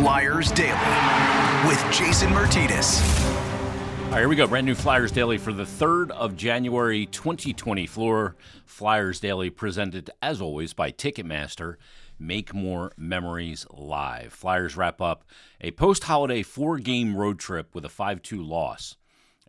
Flyers Daily with Jason Myrtetus. All right, here we go. Brand new Flyers Daily for the 3rd of January 2024. Flyers Daily presented, as always, by Ticketmaster. Make more memories live. Flyers wrap up a post holiday four game road trip with a 5 2 loss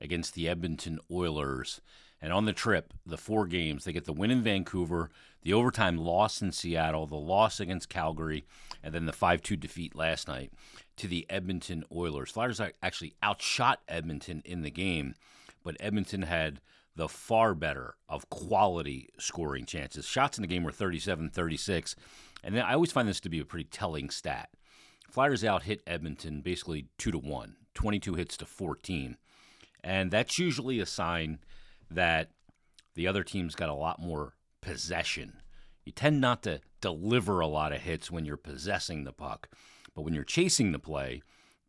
against the Edmonton Oilers. And on the trip, the four games, they get the win in Vancouver, the overtime loss in Seattle, the loss against Calgary, and then the 5 2 defeat last night to the Edmonton Oilers. Flyers actually outshot Edmonton in the game, but Edmonton had the far better of quality scoring chances. Shots in the game were 37 36. And then I always find this to be a pretty telling stat. Flyers out hit Edmonton basically 2 to 1, 22 hits to 14. And that's usually a sign that the other team's got a lot more possession. You tend not to deliver a lot of hits when you're possessing the puck, but when you're chasing the play,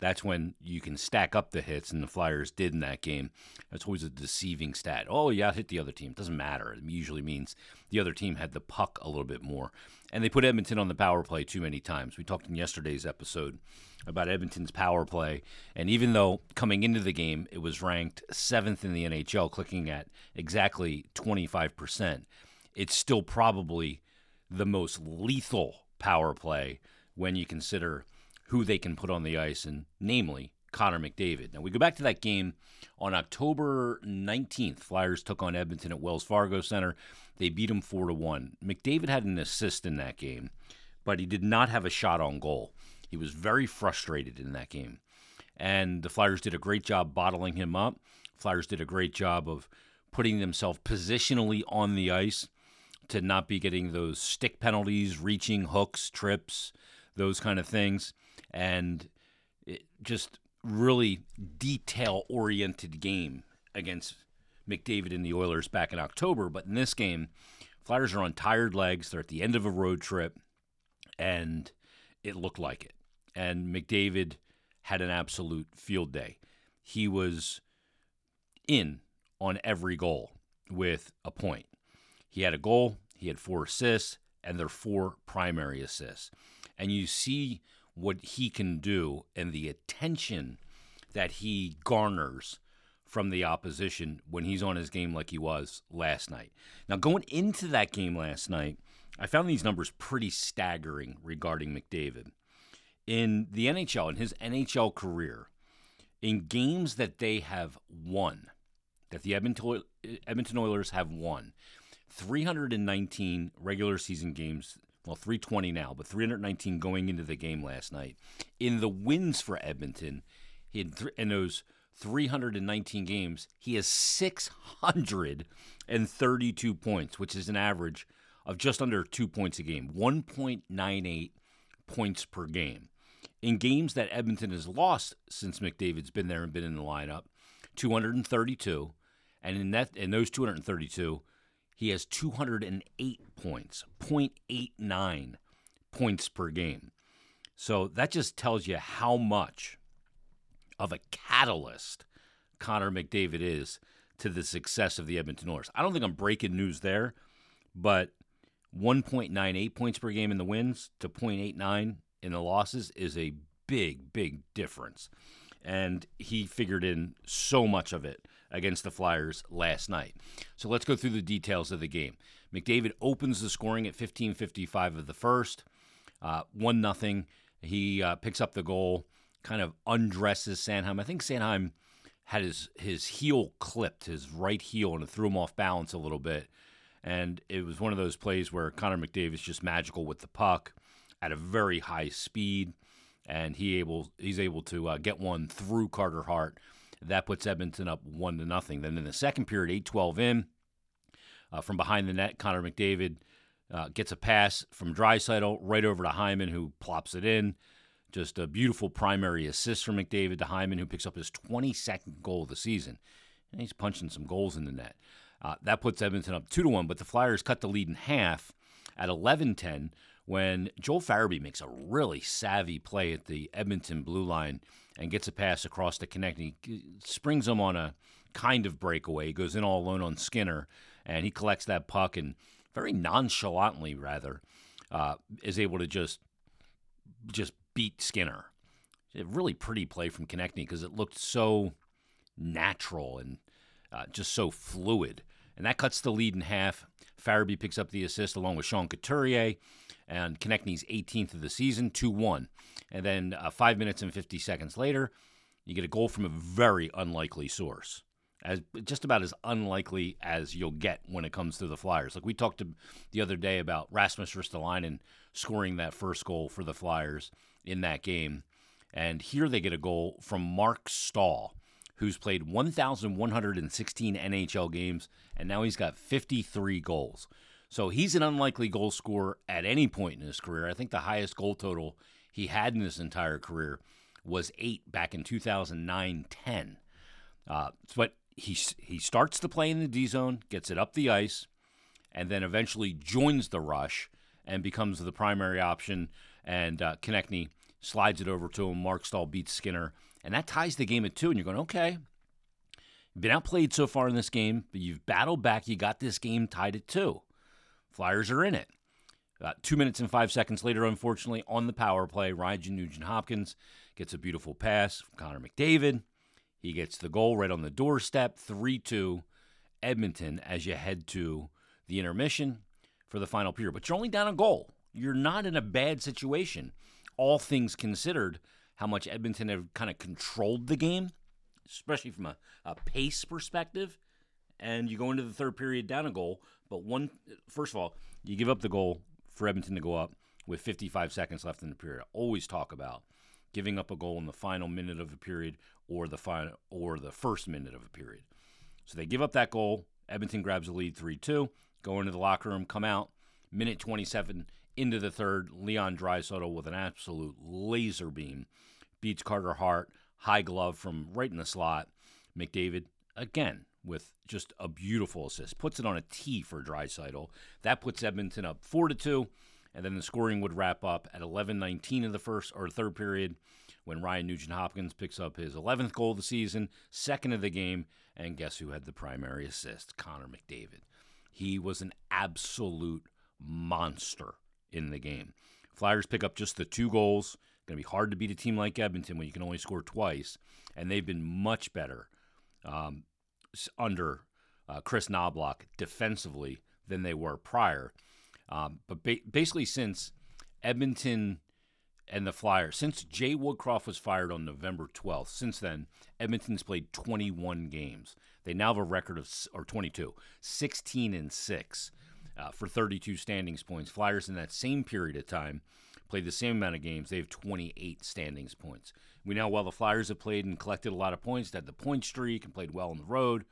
that's when you can stack up the hits, and the Flyers did in that game. That's always a deceiving stat. Oh, yeah, hit the other team. It doesn't matter. It usually means the other team had the puck a little bit more. And they put Edmonton on the power play too many times. We talked in yesterday's episode about Edmonton's power play. And even though coming into the game, it was ranked seventh in the NHL, clicking at exactly 25%, it's still probably the most lethal power play when you consider who they can put on the ice, and namely Connor McDavid. Now we go back to that game on October 19th. Flyers took on Edmonton at Wells Fargo Center. They beat them four to one. McDavid had an assist in that game, but he did not have a shot on goal. He was very frustrated in that game, and the Flyers did a great job bottling him up. Flyers did a great job of putting themselves positionally on the ice to not be getting those stick penalties, reaching hooks, trips, those kind of things and it just really detail oriented game against McDavid and the Oilers back in October. But in this game, Flyers are on tired legs. They're at the end of a road trip, and it looked like it. And McDavid had an absolute field day. He was in on every goal with a point. He had a goal, he had four assists, and they're four primary assists. And you see what he can do and the attention that he garners from the opposition when he's on his game like he was last night. Now, going into that game last night, I found these numbers pretty staggering regarding McDavid. In the NHL, in his NHL career, in games that they have won, that the Edmonton, Edmonton Oilers have won, 319 regular season games well, 320 now, but 319 going into the game last night. In the wins for Edmonton, he had th- in those 319 games, he has 632 points, which is an average of just under two points a game, 1.98 points per game. In games that Edmonton has lost since McDavid's been there and been in the lineup, 232, and in that in those 232, he has 208 points, 0.89 points per game. So that just tells you how much of a catalyst Connor McDavid is to the success of the Edmonton Oilers. I don't think I'm breaking news there, but 1.98 points per game in the wins to 0.89 in the losses is a big, big difference. And he figured in so much of it against the Flyers last night. So let's go through the details of the game. McDavid opens the scoring at 15:55 of the first, uh, one nothing. He uh, picks up the goal, kind of undresses Sanheim. I think Sanheim had his his heel clipped, his right heel, and it threw him off balance a little bit. And it was one of those plays where Connor McDavid's just magical with the puck at a very high speed, and he able he's able to uh, get one through Carter Hart that puts Edmonton up one to nothing. Then in the second period, 8-12 in, uh, from behind the net, Connor McDavid uh, gets a pass from Draisaitl right over to Hyman, who plops it in. Just a beautiful primary assist from McDavid to Hyman, who picks up his 22nd goal of the season. And he's punching some goals in the net. Uh, that puts Edmonton up 2 to 1, but the Flyers cut the lead in half at 11 10 when Joel Farabee makes a really savvy play at the Edmonton blue line and gets a pass across the Konecny. Springs him on a kind of breakaway. He goes in all alone on Skinner, and he collects that puck and very nonchalantly, rather, uh, is able to just just beat Skinner. a really pretty play from Konecny because it looked so natural and uh, just so fluid. And that cuts the lead in half. Farabee picks up the assist along with Sean Couturier and Konecny's 18th of the season, 2 1. And then uh, five minutes and 50 seconds later, you get a goal from a very unlikely source. As just about as unlikely as you'll get when it comes to the Flyers. Like we talked to the other day about Rasmus Ristolainen scoring that first goal for the Flyers in that game, and here they get a goal from Marc Staal, who's played 1,116 NHL games, and now he's got 53 goals. So he's an unlikely goal scorer at any point in his career. I think the highest goal total he had in his entire career was eight back in 2009 10. Uh, but he, he starts to play in the D zone, gets it up the ice, and then eventually joins the rush and becomes the primary option. And uh, Konecny slides it over to him. Marc Staal beats Skinner, and that ties the game at two. And you're going, okay, you've been outplayed so far in this game, but you've battled back. You got this game tied at two. Flyers are in it. Uh, two minutes and five seconds later, unfortunately, on the power play, Ryan Nugent Hopkins gets a beautiful pass from Connor McDavid. He gets the goal right on the doorstep, 3 2 Edmonton as you head to the intermission for the final period. But you're only down a goal. You're not in a bad situation, all things considered, how much Edmonton have kind of controlled the game, especially from a, a pace perspective. And you go into the third period down a goal, but one, first of all, you give up the goal for Edmonton to go up with 55 seconds left in the period. I always talk about giving up a goal in the final minute of a period or the final or the first minute of a period. So they give up that goal. Edmonton grabs a lead 3-2, go into the locker room, come out. Minute 27 into the third, Leon Draisaitl with an absolute laser beam beats Carter Hart, high glove from right in the slot. McDavid again with just a beautiful assist, puts it on a tee for Draisaitl. That puts Edmonton up four to two and then the scoring would wrap up at 11:19 of the first or third period when Ryan Nugent Hopkins picks up his 11th goal of the season, second of the game, and guess who had the primary assist? Connor McDavid. He was an absolute monster in the game. Flyers pick up just the two goals. Going to be hard to beat a team like Edmonton when you can only score twice, and they've been much better um, under uh, Kris Knoblauch defensively than they were prior. Um, but ba- basically, since Edmonton and the Flyers, since Jay Woodcroft was fired on November 12th, since then, Edmonton's played 21 games. They now have a record of, or 22, 16 and 6 uh, for 32 standings points. Flyers in that same period of time played the same amount of games. They have 28 standings points. We know while the Flyers have played and collected a lot of points, had the point streak and played well on the road.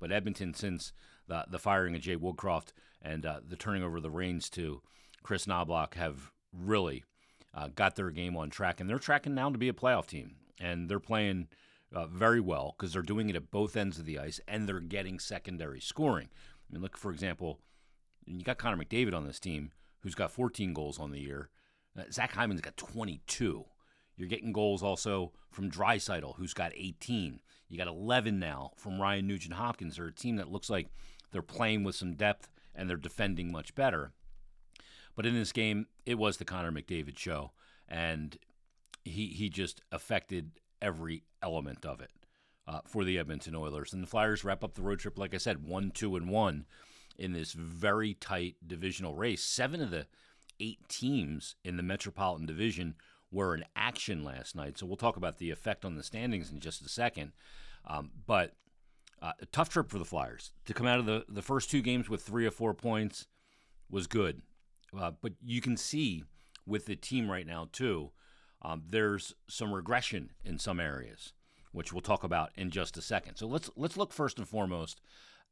But Edmonton, since the, the firing of Jay Woodcroft and uh, the turning over the reins to Kris Knoblauch have really uh, got their game on track, and they're tracking now to be a playoff team, and they're playing uh, very well because they're doing it at both ends of the ice, and they're getting secondary scoring. I mean, look for example, you got Connor McDavid on this team, who's got 14 goals on the year. Uh, Zach Hyman's got 22. You're getting goals also from Draisaitl, who's got 18. You got 11 now from Ryan Nugent Hopkins. They're a team that looks like they're playing with some depth and they're defending much better. But in this game, it was the Connor McDavid show, and he he just affected every element of it uh, for the Edmonton Oilers. And the Flyers wrap up the road trip, like I said, one, two, and one in this very tight divisional race. Seven of the eight teams in the Metropolitan Division were in action last night. So we'll talk about the effect on the standings in just a second. Um, but uh, a tough trip for the Flyers to come out of the, the first two games with three or four points was good, uh, but you can see with the team right now too, um, there's some regression in some areas, which we'll talk about in just a second. So let's let's look first and foremost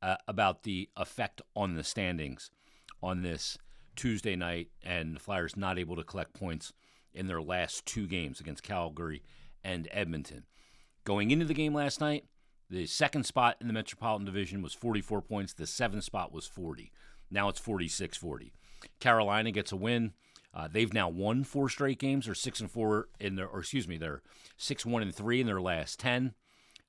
uh, about the effect on the standings on this Tuesday night, and the Flyers not able to collect points in their last two games against Calgary and Edmonton. Going into the game last night, the second spot in the Metropolitan Division was 44 points. The seventh spot was 40. Now it's 46 40. Carolina gets a win. Uh, they've now won four straight games. They're six and four in their, or excuse me, they're six one and three in their last ten.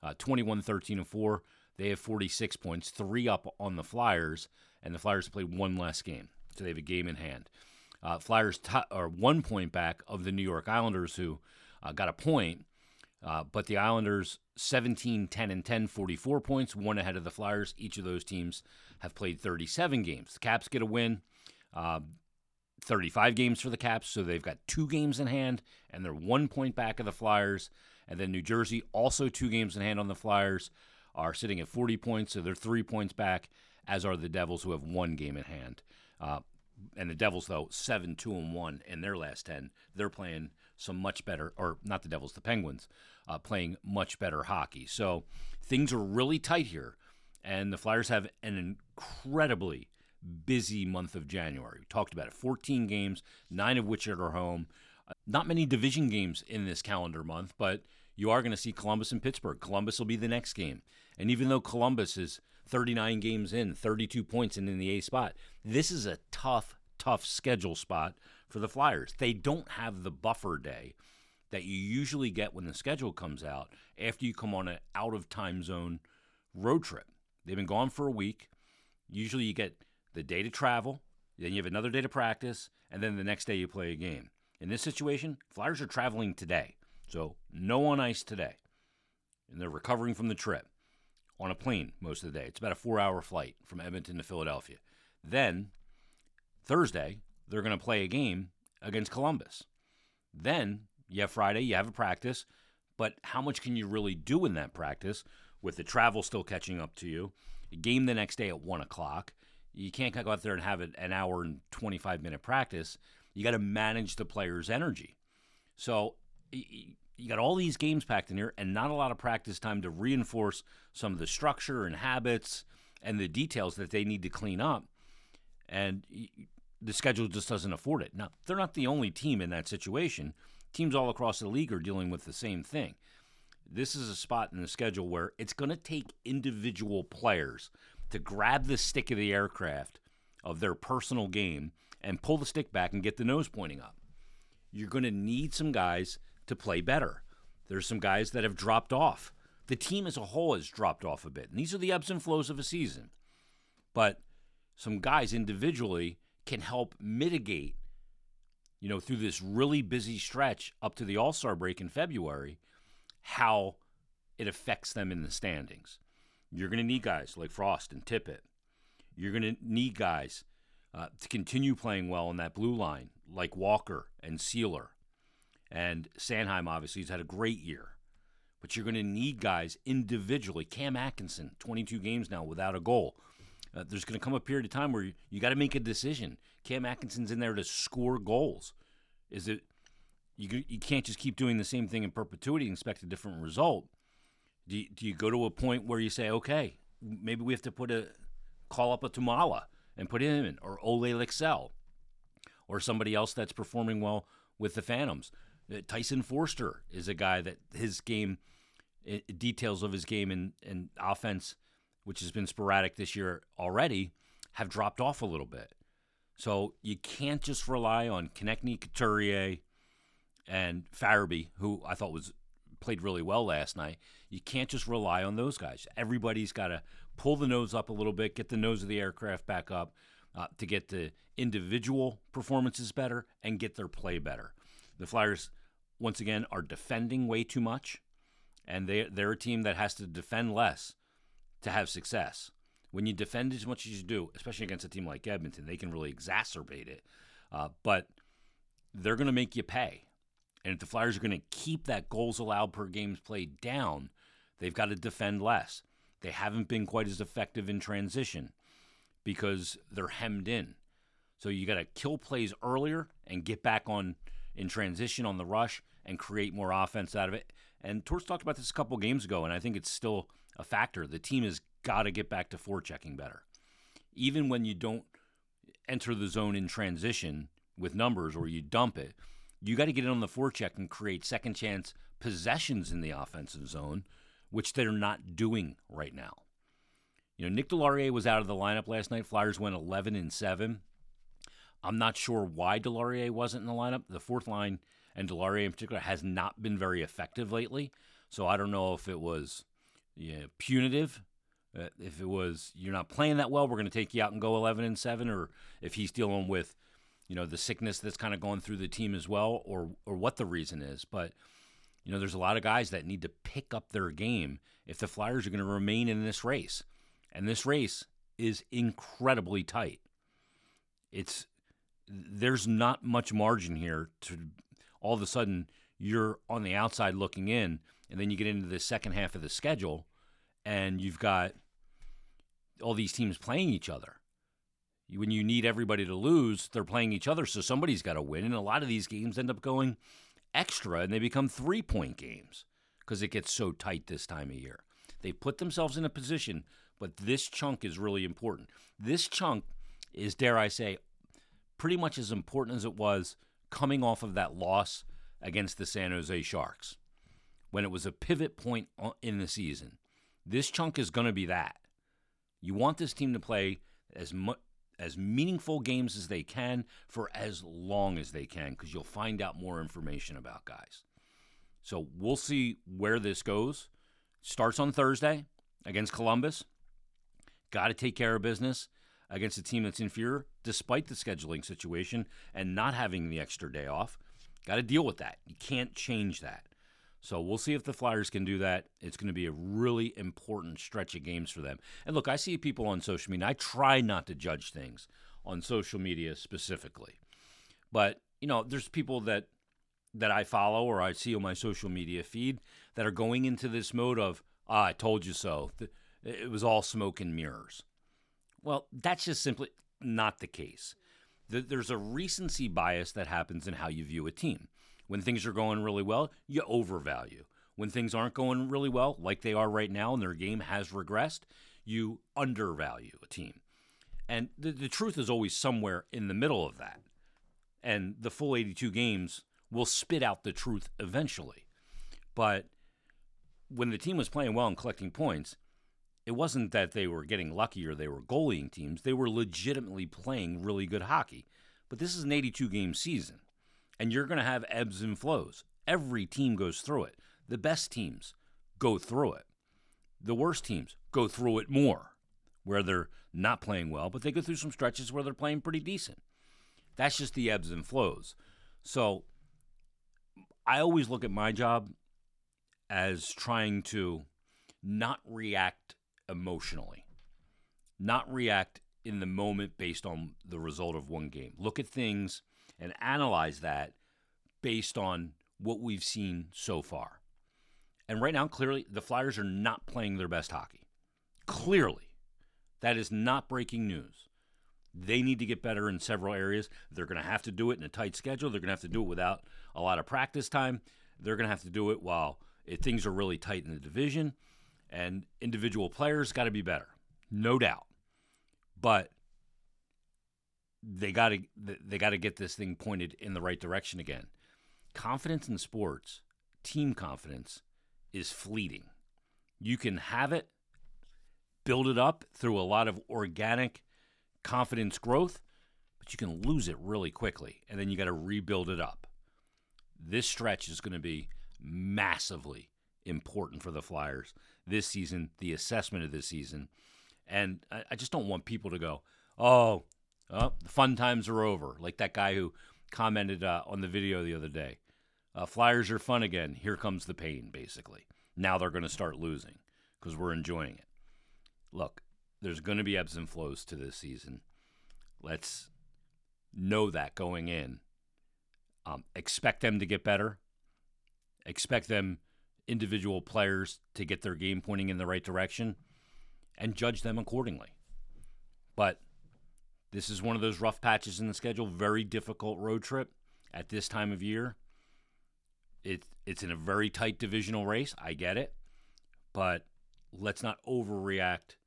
Uh, 21 13 and four. They have 46 points, three up on the Flyers, and the Flyers played one less game, they have a game in hand. Uh, Flyers t- are one point back of the New York Islanders, who uh, got a point. Uh, but the Islanders 17, 10, and 10, 44 points, one ahead of the Flyers. Each of those teams have played 37 games. The Caps get a win, uh, 35 games for the Caps, so they've got two games in hand, and they're one point back of the Flyers. And then New Jersey, also two games in hand on the Flyers, are sitting at 40 points, so they're three points back, as are the Devils, who have one game in hand. Uh, and the Devils, though, seven, two, and one in their last ten. They're playing some much better, or not the Devils, the Penguins, uh, playing much better hockey. So things are really tight here, and the Flyers have an incredibly busy month of January. We talked about it 14 games, nine of which are at home. Uh, not many division games in this calendar month, but you are going to see Columbus and Pittsburgh. Columbus will be the next game. And even though Columbus is 39 games in, 32 points and in the A spot, this is a tough, tough schedule spot for the Flyers. They don't have the buffer day that you usually get when the schedule comes out after you come on an out of time zone road trip. They've been gone for a week. Usually you get the day to travel, then you have another day to practice, and then the next day you play a game. In this situation, Flyers are traveling today. So no on ice today. And they're recovering from the trip on a plane most of the day. It's about a four hour flight from Edmonton to Philadelphia. Then Thursday, they're going to play a game against Columbus. Then you have Friday, you have a practice, but how much can you really do in that practice with the travel still catching up to you? A game the next day at one o'clock. You can't go out there and have an hour and 25 minute practice. You got to manage the player's energy. So you got all these games packed in here and not a lot of practice time to reinforce some of the structure and habits and the details that they need to clean up. And the schedule just doesn't afford it. Now, they're not the only team in that situation. Teams all across the league are dealing with the same thing. This is a spot in the schedule where it's going to take individual players to grab the stick of the aircraft of their personal game and pull the stick back and get the nose pointing up. You're going to need some guys to play better. There's some guys that have dropped off. The team as a whole has dropped off a bit. And these are the ebbs and flows of a season. But some guys individually can help mitigate, you know, through this really busy stretch up to the All Star break in February, how it affects them in the standings. You're going to need guys like Frost and Tippett. You're going to need guys uh, to continue playing well in that blue line, like Walker and Seeler. And Sanheim obviously has had a great year. But you're going to need guys individually. Cam Atkinson, 22 games now without a goal. Uh, there's going to come a period of time where you, you got to make a decision. Cam Atkinson's in there to score goals. Is it you? You can't just keep doing the same thing in perpetuity and expect a different result. Do you, do you go to a point where you say, okay, maybe we have to put a call up a Tuomaala and put him in, or Olle Lycksell, or somebody else that's performing well with the Phantoms? Uh, Tyson Foerster is a guy that his game details of his game and, and offense, which has been sporadic this year already, have dropped off a little bit. So you can't just rely on Konecny, Couturier, and Farabee, who I thought was played really well last night. You can't just rely on those guys. Everybody's got to pull the nose up a little bit, get the nose of the aircraft back up uh, to get the individual performances better and get their play better. The Flyers once again, are defending way too much, and they they're a team that has to defend less to have success. When you defend as much as you do, especially against a team like Edmonton, they can really exacerbate it. Uh, but they're going to make you pay, and if the Flyers are going to keep that goals allowed per games played down, they've got to defend less. They haven't been quite as effective in transition because they're hemmed in. So you got to kill plays earlier and get back on in transition on the rush and create more offense out of it. And Torts talked about this a couple games ago, and I think it's still a factor. The team has got to get back to forechecking better. Even when you don't enter the zone in transition with numbers or you dump it, you got to get it on the forecheck and create second chance possessions in the offensive zone, which they're not doing right now. You know, Nick Deslauriers was out of the lineup last night. Flyers went 11 and 7. I'm not sure why Deslauriers wasn't in the lineup. The fourth line and Deslauriers in particular has not been very effective lately. So I don't know if it was punitive, uh, if it was you're not playing that well, we're going to take you out and go 11 and seven, or if he's dealing with you know the sickness that's kind of going through the team as well, or or what the reason is. But You know, there's a lot of guys that need to pick up their game if the Flyers are going to remain in this race. And this race is incredibly tight. It's there's not much margin here to all of a sudden you're on the outside looking in and then you get into the second half of the schedule and you've got all these teams playing each other. When you need everybody to lose, they're playing each other, so somebody's got to win. And a lot of these games end up going extra and they become three point games because it gets so tight this time of year. They put themselves in a position, but this chunk is really important. This chunk is, dare I say, pretty much as important as it was coming off of that loss against the San Jose Sharks when it was a pivot point in the season. This chunk is going to be that. You want this team to play as much as meaningful games as they can for as long as they can because you'll find out more information about guys. So we'll see where this goes. Starts on Thursday against Columbus. Got to take care of business against a team that's inferior, despite the scheduling situation and not having the extra day off. Got to deal with that. You can't change that. So we'll see if the Flyers can do that. It's going to be a really important stretch of games for them. And look, I see people on social media. I try not to judge things on social media specifically. But, you know, there's people that that I follow or I see on my social media feed that are going into this mode of, ah, I told you so. It was all smoke and mirrors. Well, that's just simply not the case. There's a recency bias that happens in how you view a team. When things are going really well, you overvalue. When things aren't going really well, like they are right now, and their game has regressed, you undervalue a team. And the, the truth is always somewhere in the middle of that. And the full 82 games will spit out the truth eventually. But when the team was playing well and collecting points, it wasn't that they were getting lucky or they were goaling teams. They were legitimately playing really good hockey. But this is an 82 game season, and you're going to have ebbs and flows. Every team goes through it. The best teams go through it. The worst teams go through it more, where they're not playing well, but they go through some stretches where they're playing pretty decent. That's just the ebbs and flows. So I always look at my job as trying to not react emotionally, not react in the moment based on the result of one game. Look at things and analyze that based on what we've seen so far. And right now, clearly, the Flyers are not playing their best hockey. Clearly. That is not breaking news. They need to get better in several areas. They're going to have to do it in a tight schedule. They're going to have to do it without a lot of practice time. They're going to have to do it while eh, things are really tight in the division and individual players got to be better, no doubt. But they got to they got to get this thing pointed in the right direction again. Confidence in sports, team confidence is fleeting. You can have it, build it up through a lot of organic confidence growth, but you can lose it really quickly and then you got to rebuild it up. This stretch is going to be massively important for the Flyers this season, the assessment of this season. And I, I just don't want people to go, oh, oh, the fun times are over. Like that guy who commented uh, on the video the other day. Uh, Flyers are fun again. Here comes the pain, basically. Now they're going to start losing because we're enjoying it. Look, there's going to be ebbs and flows to this season. Let's know that going in. Um, expect them to get better. Expect them individual players to get their game pointing in the right direction and judge them accordingly. But this is one of those rough patches in the schedule, very difficult road trip at this time of year. It, it's in a very tight divisional race. I get it. But let's not overreact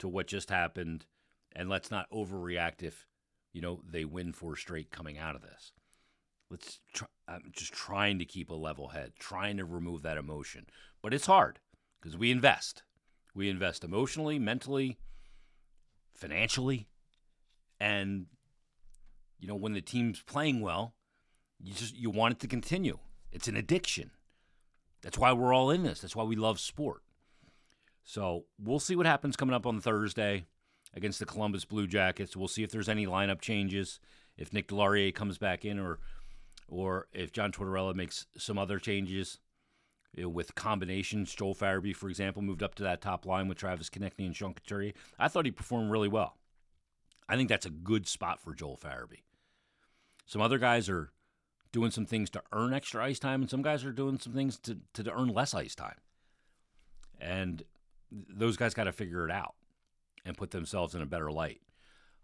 to what just happened and let's not overreact if, you know, they win four straight coming out of this let's try, I'm um, just trying to keep a level head, trying to remove that emotion. But it's hard because we invest. We invest emotionally, mentally, financially. And you know, when the team's playing well, you just you want it to continue. It's an addiction. That's why we're all in this. That's why we love sport. So, we'll see what happens coming up on Thursday against the Columbus Blue Jackets. We'll see if there's any lineup changes, if Nick Deslauriers comes back in or or if John Tortorella makes some other changes. you know, with combinations. Joel Farabee, for example, moved up to that top line with Travis Konecny and Sean Couturier. I thought he performed really well. I think that's a good spot for Joel Farabee. Some other guys are doing some things to earn extra ice time, and some guys are doing some things to, to earn less ice time. And those guys got to figure it out and put themselves in a better light.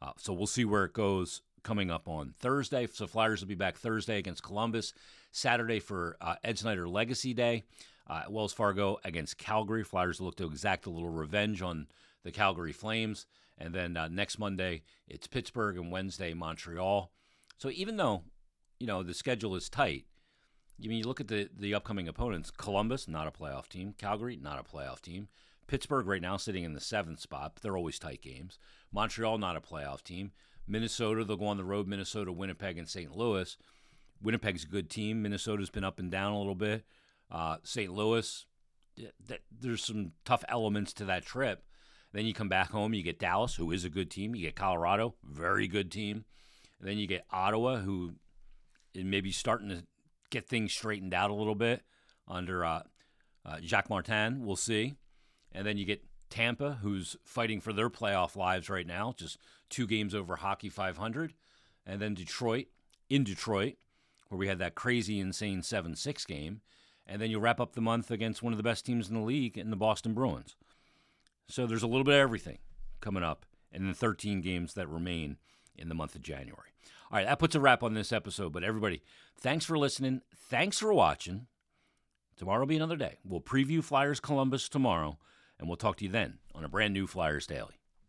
Uh, so we'll see where it goes coming up on Thursday. So Flyers will be back Thursday against Columbus, Saturday for uh, Ed Snider Legacy Day, uh, Wells Fargo against Calgary. Flyers look to exact a little revenge on the Calgary Flames. And then uh, next Monday, it's Pittsburgh, and Wednesday, Montreal. So even though, you know, the schedule is tight, I mean, you look at the, the upcoming opponents Columbus, not a playoff team. Calgary, not a playoff team. Pittsburgh, right now, sitting in the seventh spot, but they're always tight games. Montreal, not a playoff team. Minnesota, they'll go on the road. Minnesota, Winnipeg, and St. Louis. Winnipeg's a good team. Minnesota's been up and down a little bit. Uh, St. Louis, th- there's some tough elements to that trip. Then you come back home, you get Dallas, who is a good team. You get Colorado, very good team. And then you get Ottawa, who maybe starting to get things straightened out a little bit under uh, uh, Jacques Martin. We'll see. And then you get Tampa, who's fighting for their playoff lives right now, just two games over Hockey 500. And then Detroit, in Detroit, where we had that crazy, insane 7 6 game. And then you wrap up the month against one of the best teams in the league in the Boston Bruins. So there's a little bit of everything coming up in the 13 games that remain in the month of January. All right, that puts a wrap on this episode. But everybody, thanks for listening. Thanks for watching. Tomorrow will be another day. We'll preview Flyers Columbus tomorrow, and we'll talk to you then on a brand new Flyers Daily.